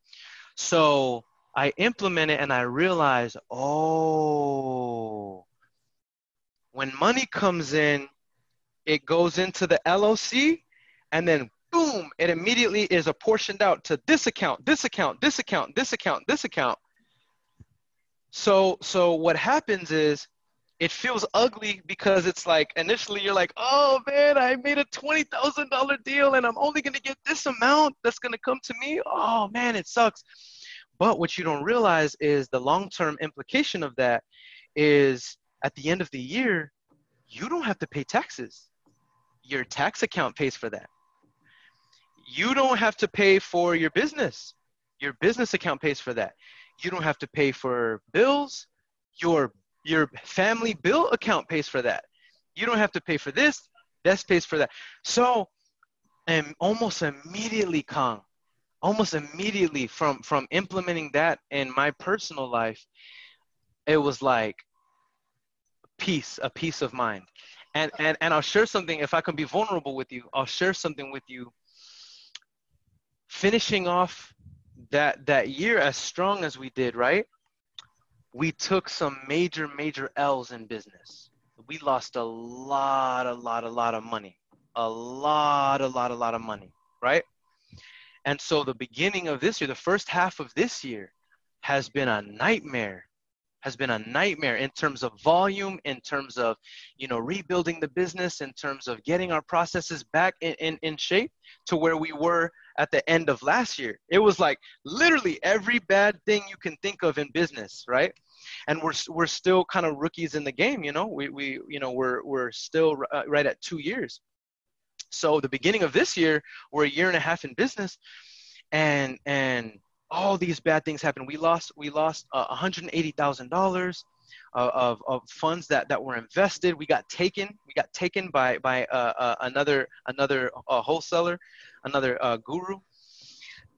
So I implement it and I realize, oh, when money comes in, it goes into the LOC and then boom, boom, it immediately is apportioned out to this account, this account, this account, this account, this account. So so what happens is it feels ugly because it's like initially you're like, oh man, I made a twenty thousand dollar deal and I'm only gonna get this amount that's gonna come to me. Oh man, it sucks. But what you don't realize is the long term implication of that is at the end of the year, you don't have to pay taxes. Your tax account pays for that. You don't have to pay for your business. Your business account pays for that. You don't have to pay for bills. Your your family bill account pays for that. You don't have to pay for this. This pays for that. So, and almost immediately, Kong, almost immediately from from implementing that in my personal life, it was like peace, a peace of mind. And and and I'll share something if I can be vulnerable with you. I'll share something with you. Finishing off that that year as strong as we did, right? we took some major, major L's in business. We lost a lot, a lot, a lot of money. A lot, a lot, a lot of money, right? And so the beginning of this year, the first half of this year, has been a nightmare has been a nightmare in terms of volume in terms of you know rebuilding the business in terms of getting our processes back in, in, in shape to where we were at the end of last year it was like literally every bad thing you can think of in business right and we're we're still kind of rookies in the game. You know, we we you know we're we're still uh, right at two years. So the beginning of this year, we're a year and a half in business, and and all these bad things happened. We lost we lost uh, $180,000 of, of funds that, that were invested. We got taken. We got taken by by uh, uh, another another uh, wholesaler, another uh, guru.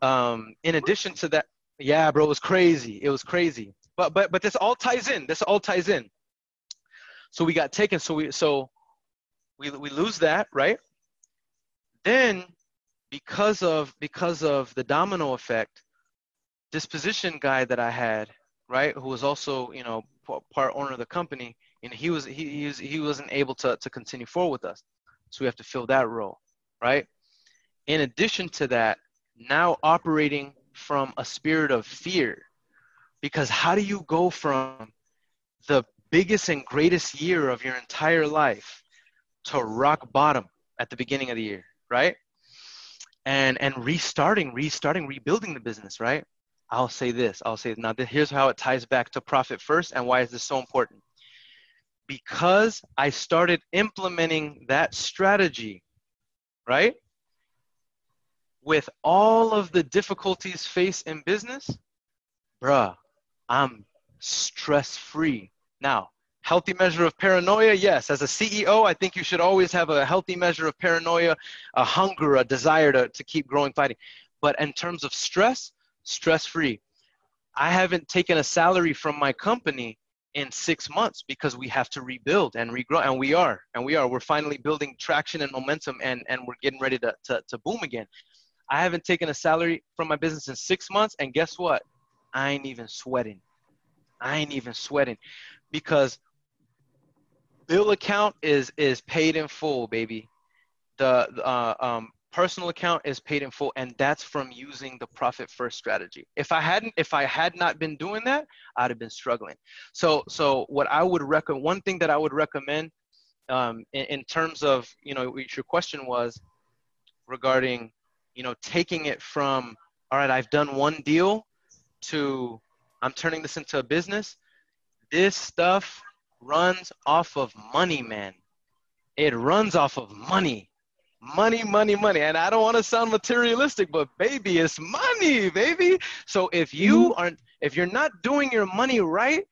Um, in addition to that, yeah, bro, it was crazy. It was crazy. But but but this all ties in. This all ties in. So we got taken. So we so we we lose that right. Then because of because of the domino effect, this position guy that I had right, who was also you know part owner of the company, and he was he he, was, he wasn't able to to continue forward with us. So we have to fill that role, right? In addition to that, now operating from a spirit of fear because how do you go from the biggest and greatest year of your entire life to rock bottom at the beginning of the year, right? And and restarting, restarting, rebuilding the business, right? I'll say this. I'll say now. Here's how it ties back to profit first, and why is this so important? Because I started implementing that strategy, right? With all of the difficulties faced in business, bruh, I'm stress free. Now, healthy measure of paranoia, yes. As a CEO, I think you should always have a healthy measure of paranoia, a hunger, a desire to, to keep growing, fighting. But in terms of stress, stress free. I haven't taken a salary from my company in six months because we have to rebuild and regrow and we are and we are we're finally building traction and momentum and and we're getting ready to, to, to boom again i haven't taken a salary from my business in six months and guess what I ain't even sweating. I ain't even sweating because bill account is is paid in full, baby. The uh, um, personal account is paid in full, and that's from using the profit first strategy. If I hadn't, if I had not been doing that, I'd have been struggling. So, so what I would recommend, one thing that I would recommend, um, in, in terms of, you know, your question was regarding, you know, taking it from, all right, I've done one deal to I'm turning this into a business, this stuff runs off of money, man. It runs off of money. Money, money, money. And I don't want to sound materialistic, but baby, it's money, baby. So if you mm-hmm. aren't if you're not doing your money right,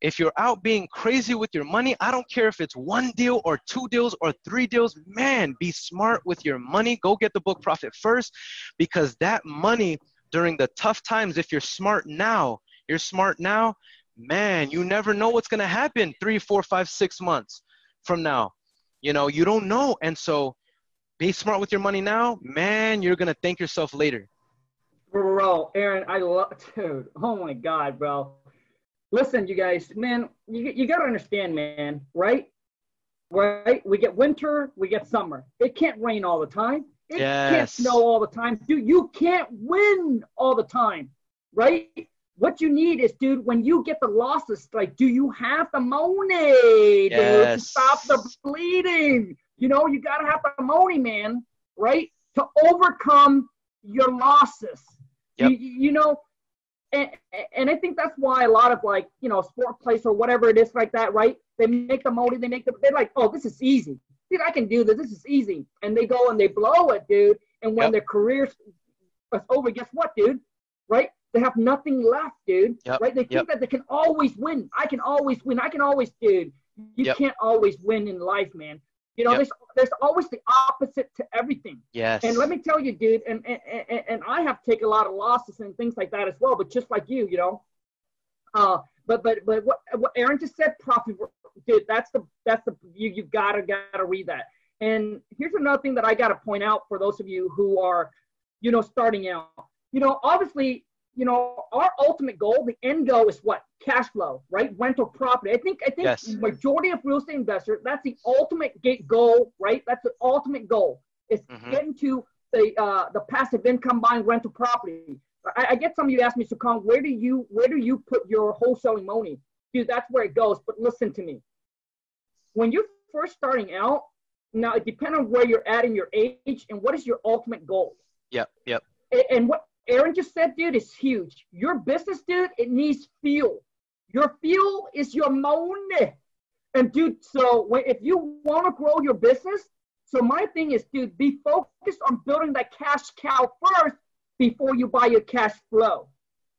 if you're out being crazy with your money, I don't care if it's one deal or two deals or three deals, man, be smart with your money. Go get the book Profit First because that money during the tough times, if you're smart now, you're smart now, man, you never know what's going to happen three, four, five, six months from now. You know, you don't know. And so be smart with your money now, man, you're going to thank yourself later. Bro, Aaron, I love, dude, oh my God, bro. Listen, you guys, man, you, you got to understand, man, right? Right? We get winter, we get summer. It can't rain all the time. It Yes. can't snow all the time. Dude, you can't win all the time, right? What you need is, dude, when you get the losses, like, do you have the money, dude, to stop the bleeding? You know, you gotta have the money, man, right? To overcome your losses. Yep. You, you know, and, and I think that's why a lot of like, you know, sport place or whatever it is like that, right? They make the money, they make the, they're like, oh, this is easy. Dude, I can do this. This is easy. And they go and they blow it, dude. And when Yep. their careers is over, guess what, dude? Right? They have nothing left, dude. Yep. Right? They think Yep. that they can always win. I can always win. I can always, dude. You can't always win in life, man. You know, Yep. there's there's always the opposite to everything. Yes. And let me tell you, dude, and, and, and, I have taken a lot of losses and things like that as well, but just like you, you know. Uh, but but but what, what Aaron just said, profit, dude, that's the that's the you you gotta gotta read that. And here's another thing that I gotta point out for those of you who are, you know, starting out. You know, obviously, you know, our ultimate goal, the end goal is what? Cash flow, right? Rental property. I think I think Yes. majority of real estate investors, that's the ultimate gate goal, right? That's the ultimate goal is Mhm. getting to the uh, the passive income buying rental property. I, I get some of you ask me, Sukong, where do you where do you put your wholesaling money? Dude, that's where it goes. But listen to me. When you're first starting out, now it depends on where you're at in your age and what is your ultimate goal. Yep. Yep. And what Aaron just said, dude, is huge. Your business, dude, it needs fuel. Your fuel is your money. And dude, so if you want to grow your business, so my thing is, dude, be focused on building that cash cow first before you buy your cash flow.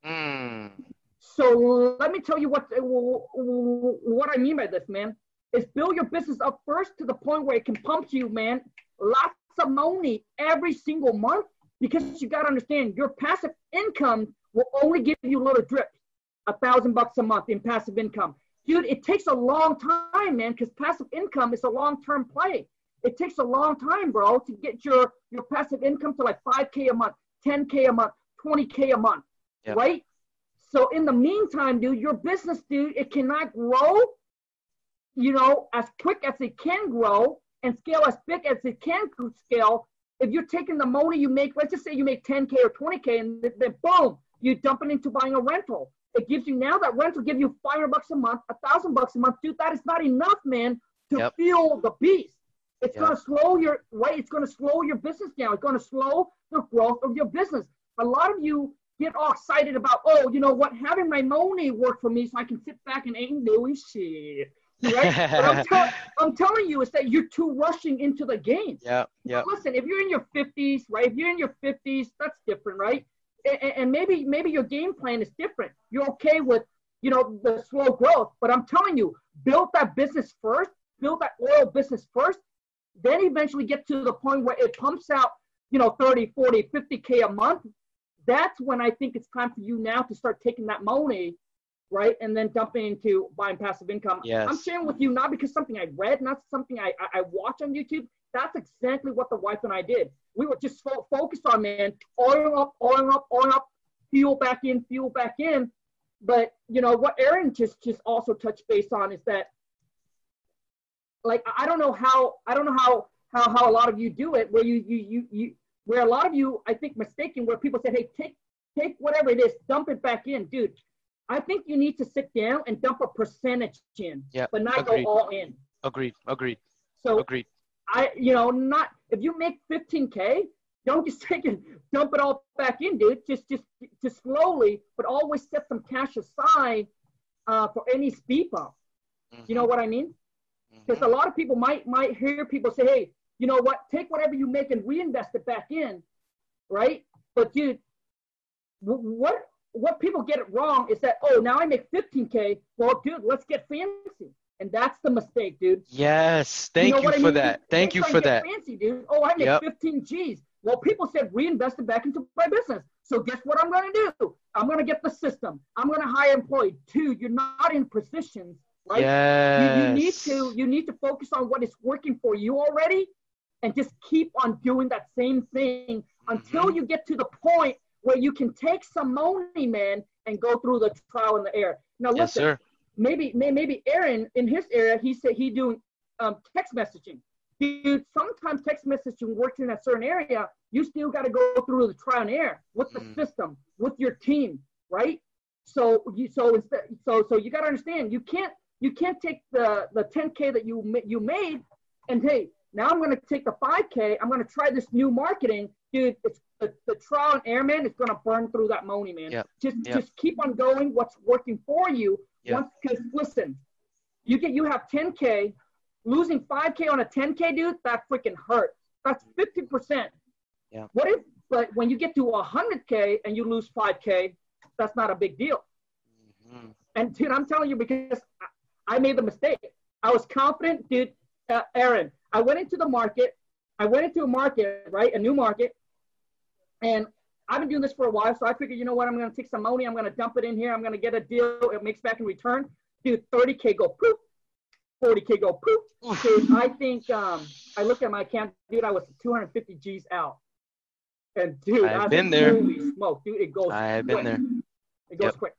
Mm. So let me tell you what what I mean by this, man. Is build your business up first to the point where it can pump you, man, lots of money every single month. Because you got to understand, your passive income will only give you a little drips, a thousand bucks a month in passive income. Dude, it takes a long time, man, because passive income is a long-term play. It takes a long time, bro, to get your your passive income to like 5k a month, 10k a month, 20k a month, Yep. right? So in the meantime, dude, your business, dude, it cannot grow, you know, as quick as it can grow and scale as big as it can scale. If you're taking the money you make, let's just say you make 10k or 20k, and then- boom, you dump it into buying a rental. It gives you now that rental give you 500 bucks a month, a thousand bucks a month, dude. That is not enough, man, to Yep. fuel the beast. It's Yep. gonna slow your right. It's gonna slow your business down. It's gonna slow the growth of your business. A lot of you get all excited about, oh, you know what, having my money work for me so I can sit back and ain't doing shit. Right? but I'm, tell- I'm telling you, is that you're too rushing into the game. Yeah. Yep. Listen, if you're in your 50s, right? If you're in your 50s, that's different, right? And, and maybe maybe your game plan is different. You're okay with, you know, the slow growth. But I'm telling you, build that business first. Build that oil business first. Then eventually get to the point where it pumps out, you know, 30, 40, 50K a month. That's when I think it's time for you now to start taking that money, right? And then dumping into buying passive income. Yes. I'm sharing with you not because something I read, not something I, I, I watch on YouTube. That's exactly what the wife and I did. We were just fo- focused on, man, oil up, oil up, oil up, fuel back in, fuel back in. But you know what Aaron just just also touched base on is that, like, I don't know how I don't know how how how a lot of you do it, where you you you you where a lot of you I think mistaken, where people said, hey, take take whatever it is, dump it back in, dude. I think you need to sit down and dump a percentage in, Yep, but not agreed. go all in. Agreed. Agreed. So Agreed. I, you know, not if you make 15k, don't just take it, dump it all back in, dude. Just, just, just slowly, but always set some cash aside uh, for any speed bump. You know what I mean? Because Mhm. a lot of people might might hear people say, hey, you know what? Take whatever you make and reinvest it back in, right? But dude, what what people get it wrong is that oh now I make 15k. Well, dude, let's get fancy, and that's the mistake, dude. Yes. You Thank know you what I for mean? that. Thank you for that. Fancy, dude. Oh, I make Yep. 15 G's. Well, people said reinvest it back into my business. So guess what I'm going to do? I'm going to get the system. I'm going to hire employee. Two, you're not in positions, right? Yes. You, you need to you need to focus on what is working for you already, and just keep on doing that same thing until Mhm. you get to the point where you can take some money, man, and go through the trial and the error. Now, Yes, listen, sir. maybe maybe Aaron in his area, he said he doing um, text messaging. dude, sometimes text messaging works in a certain area. You still got to go through the trial and error with the mm. system, with your team, right? So you so instead so so you got to understand you can't you can't take the the 10k that you you made and hey now I'm going to take the 5k I'm going to try this new marketing dude it's the, the trial and error man is going to burn through that money man yep. just yep. just keep on going what's working for you yep. because listen you get you have 10k losing 5k on a 10k dude that freaking hurts that's 50% yeah what if but when you get to 100k and you lose 5k that's not a big deal mm-hmm. and dude i'm telling you because I made the mistake. I was confident, dude. Uh, Aaron, I went into the market. I went into a market, right? A new market. And I've been doing this for a while. So I figured, you know what? I'm going to take some money. I'm going to dump it in here. I'm going to get a deal. It makes back in return. Dude, 30K go poof. 40K go poof. Dude, I think um, I looked at my account. Dude, I was 250 G's out. And dude, I've I been there. Smoke, dude, it goes. I have quick. been there. It goes yep. quick.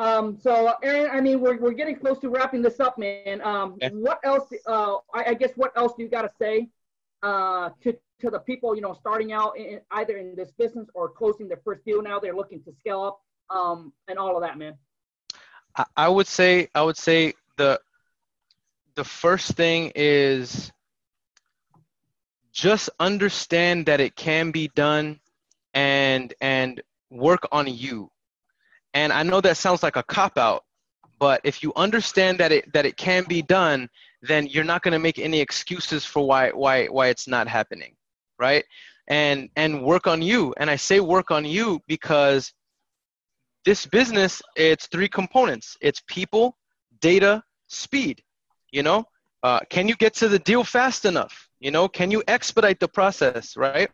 Um, so Aaron, I mean, we're, we're getting close to wrapping this up, man. Um, okay. what else, uh, I, I, guess what else do you got to say, uh, to, to the people, you know, starting out in, either in this business or closing their first deal now, they're looking to scale up, um, and all of that, man. I, I would say, I would say the, the first thing is just understand that it can be done and, and work on you and I know that sounds like a cop out, but if you understand that it that it can be done, then you're not going to make any excuses for why why why it's not happening, right? And and work on you. And I say work on you because this business it's three components. It's people, data, speed. You know, uh, can you get to the deal fast enough? You know, can you expedite the process, right?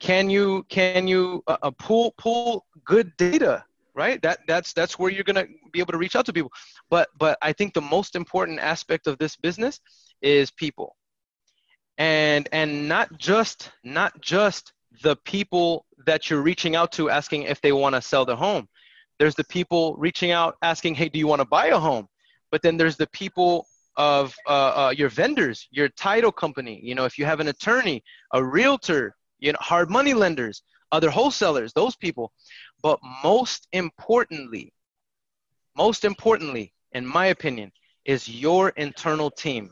Can you can you uh, uh pull pull good data right that that's that's where you're going to be able to reach out to people but but i think the most important aspect of this business is people and and not just not just the people that you're reaching out to asking if they want to sell their home. There's the people reaching out asking hey do you want to buy a home? But then there's the people of uh, uh, your vendors your title company you know if you have an attorney a realtor you know hard money lenders other wholesalers those people. But most importantly, most importantly, in my opinion, is your internal team.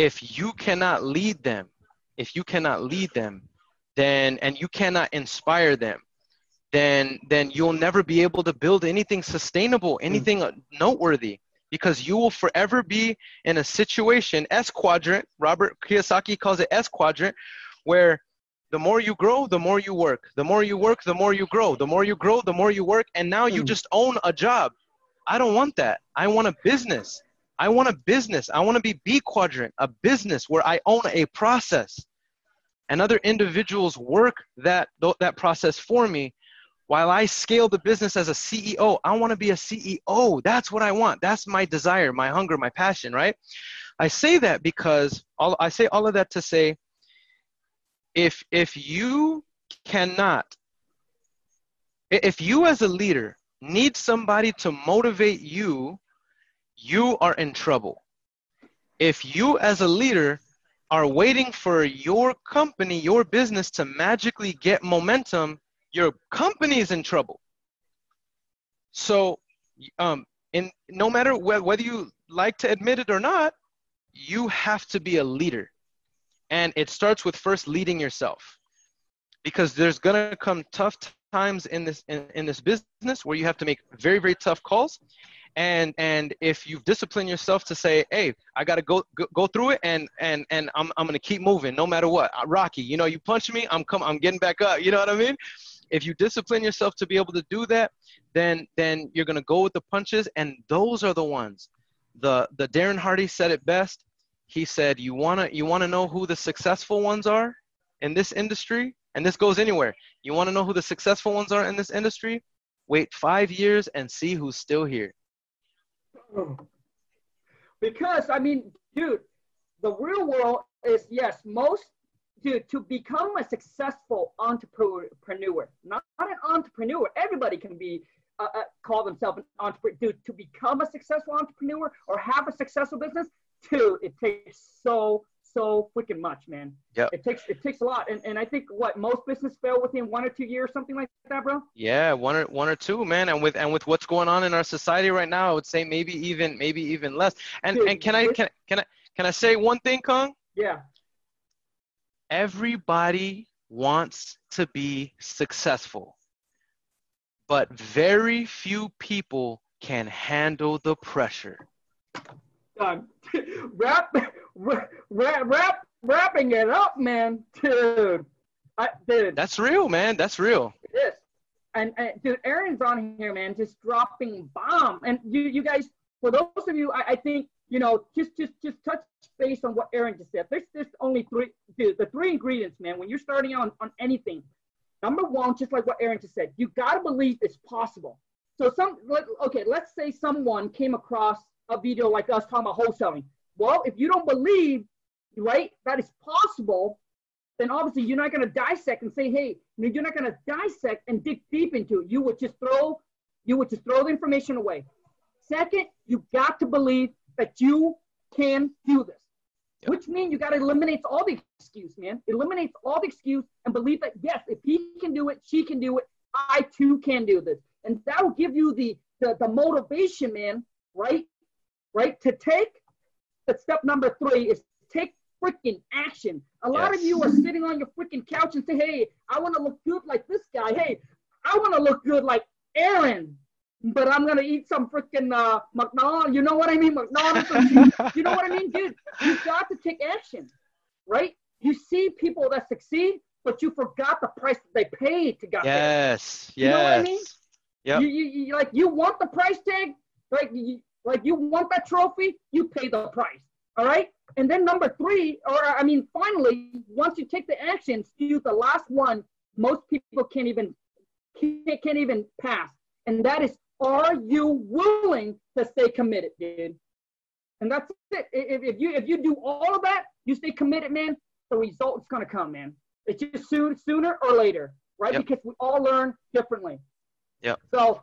If you cannot lead them, if you cannot lead them, then and you cannot inspire them, then then you'll never be able to build anything sustainable, hmm. anything mm. noteworthy because you will forever be in a situation S quadrant, Robert Kiyosaki calls it S quadrant, where the more you grow, the more you work. The more you work, the more you grow. The more you grow, the more you work. And now you hmm. just own a job. I don't want that. I want a business. I want a business. I want to be B quadrant, a business where I own a process. And other individuals work that, that process for me while I scale the business as a CEO. I want to be a CEO. That's what I want. That's my desire, my hunger, my passion, right? I say that because all, I say all of that to say if if you cannot if you as a leader need somebody to motivate you you are in trouble. If you as a leader are waiting for your company your business to magically get momentum your company is in trouble. So um in no matter wh- whether you like to admit it or not you have to be a leader. And it starts with first leading yourself. Because there's to come tough times in this in, in this business where you have to make very very tough calls and and if you've disciplined yourself to say hey i gotta go go, go through it and and and i'm, I'm gonna keep moving no matter what. Uh, rocky you know you punch me i'm come i'm getting back up. You know what i mean? If you discipline yourself to be able to do that then then you're gonna go with the punches. And those are the ones. The the darren hardy said it best. He said, "You wanna you wanna know who the successful ones are in this industry, and this goes anywhere. You wanna know who the successful ones are in this industry? Wait five years and see who's still here." Because I mean, dude, the real world is yes, most dude to become a successful entrepreneur, not, not an entrepreneur. Everybody can be uh, uh, call themselves an entrepreneur. Dude, to become a successful entrepreneur or have a successful business, Two, it takes so, so freaking much, man. Yeah. It takes it takes a lot, and and I think what most business fail within one or two years, something like that, bro. Yeah, one or one or two, man. And with and with what's going on in our society right now, I would say maybe even maybe even less. And Dude, and can I can can I can I say one thing, Kong? Yeah. Everybody wants to be successful, but very few people can handle the pressure. Done. Wrap, wrap, wrap, wrapping it up, man, dude. I, dude, That's real, man. That's real. is. And, and dude, Aaron's on here, man, just dropping bomb. And you, you guys, for those of you, I, I think, you know, just, just, just touch base on what Aaron just said. There's, there's only three, dude, the three ingredients, man. When you're starting on, on anything, number one, just like what Aaron just said, you gotta believe it's possible. So some, let- okay, let's say someone came across a video like us talking about wholesaling. Well, if you don't believe, right, that is possible, then obviously you're not going to dissect and say, hey, you're not going to dissect and dig deep into it. You would just throw, you would just throw the information away. Second, you got to believe that you can do this, Yep. which means you got to eliminate all the excuse, man. Eliminates all the excuse and believe that yes, if he can do it, she can do it. I too can do this, and that will give you the the, the motivation, man. Right, right, to take the step number three is take freaking action. A lot of you are sitting on your freaking couch and say, hey, I want to look good like this guy. Hey, I want to look good like Aaron, but I'm going to eat some freaking uh, McDonald's. You know what I mean? McDonald's. you know what I mean, dude? You got to take action, right? You see people that succeed, but you forgot the price that they paid to get there. Yes. You know what I mean? Yep. You, you, you like you want the price tag, like you, like you want that trophy, you pay the price. All right. And then number three, or I mean, finally, once you take the action, use the last one. Most people can't even can't, can't even pass, and that is, are you willing to stay committed, dude? And that's it. If, if you if you do all of that, you stay committed, man. The result's gonna come, man. It's just soon, sooner or later, right? Yep. Because we all learn differently. Yeah. So,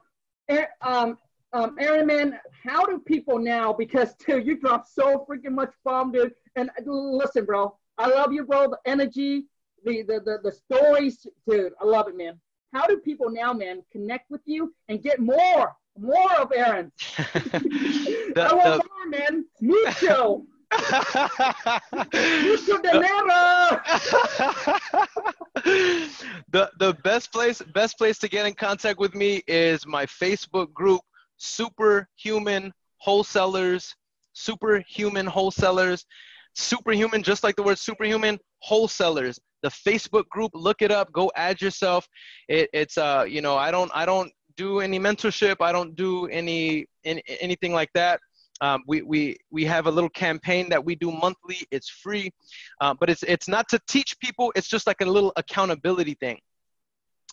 um, um, Aaron, man, how do people now? Because dude, you dropped so freaking much bomb, dude. And listen, bro, I love you, bro. The energy, the the the, the stories, dude. I love it, man. How do people now, man, connect with you and get more, more of Aaron? I want more, man. Mucho, mucho dinero. the the best place best place to get in contact with me is my Facebook group Superhuman Wholesalers Superhuman Wholesalers Superhuman just like the word superhuman wholesalers the Facebook group look it up go add yourself it, it's uh you know I don't I don't do any mentorship I don't do any, any anything like that um, we, we, we have a little campaign that we do monthly. It's free, uh, but it's, it's not to teach people. It's just like a little accountability thing.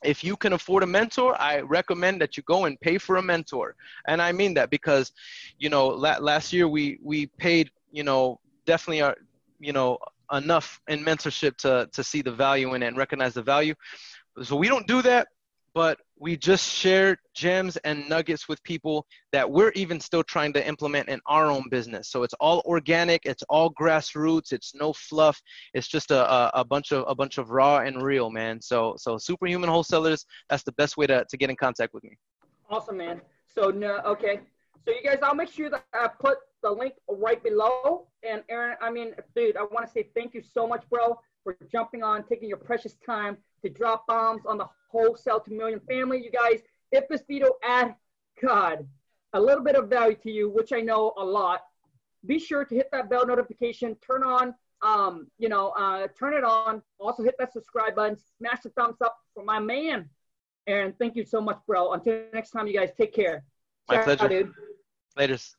If you can afford a mentor, I recommend that you go and pay for a mentor. And I mean that because, you know, la- last year we, we paid, you know, definitely our, you know, enough in mentorship to, to see the value in it and recognize the value. So we don't do that, but we just share gems and nuggets with people that we're even still trying to implement in our own business. So it's all organic, it's all grassroots, it's no fluff. It's just a, a, a bunch of a bunch of raw and real, man. So so superhuman wholesalers, that's the best way to, to get in contact with me. Awesome, man. So no, okay. So you guys, I'll make sure that I put the link right below. And Aaron, I mean, dude, I want to say thank you so much, bro, for jumping on, taking your precious time to drop bombs on the wholesale to million family. You guys, if this video add, God, a little bit of value to you, which I know a lot, be sure to hit that bell notification, turn on, um, you know, uh, turn it on. Also hit that subscribe button, smash the thumbs up for my man. Aaron, thank you so much, bro. Until next time, you guys take care. My pleasure. dude. Laters.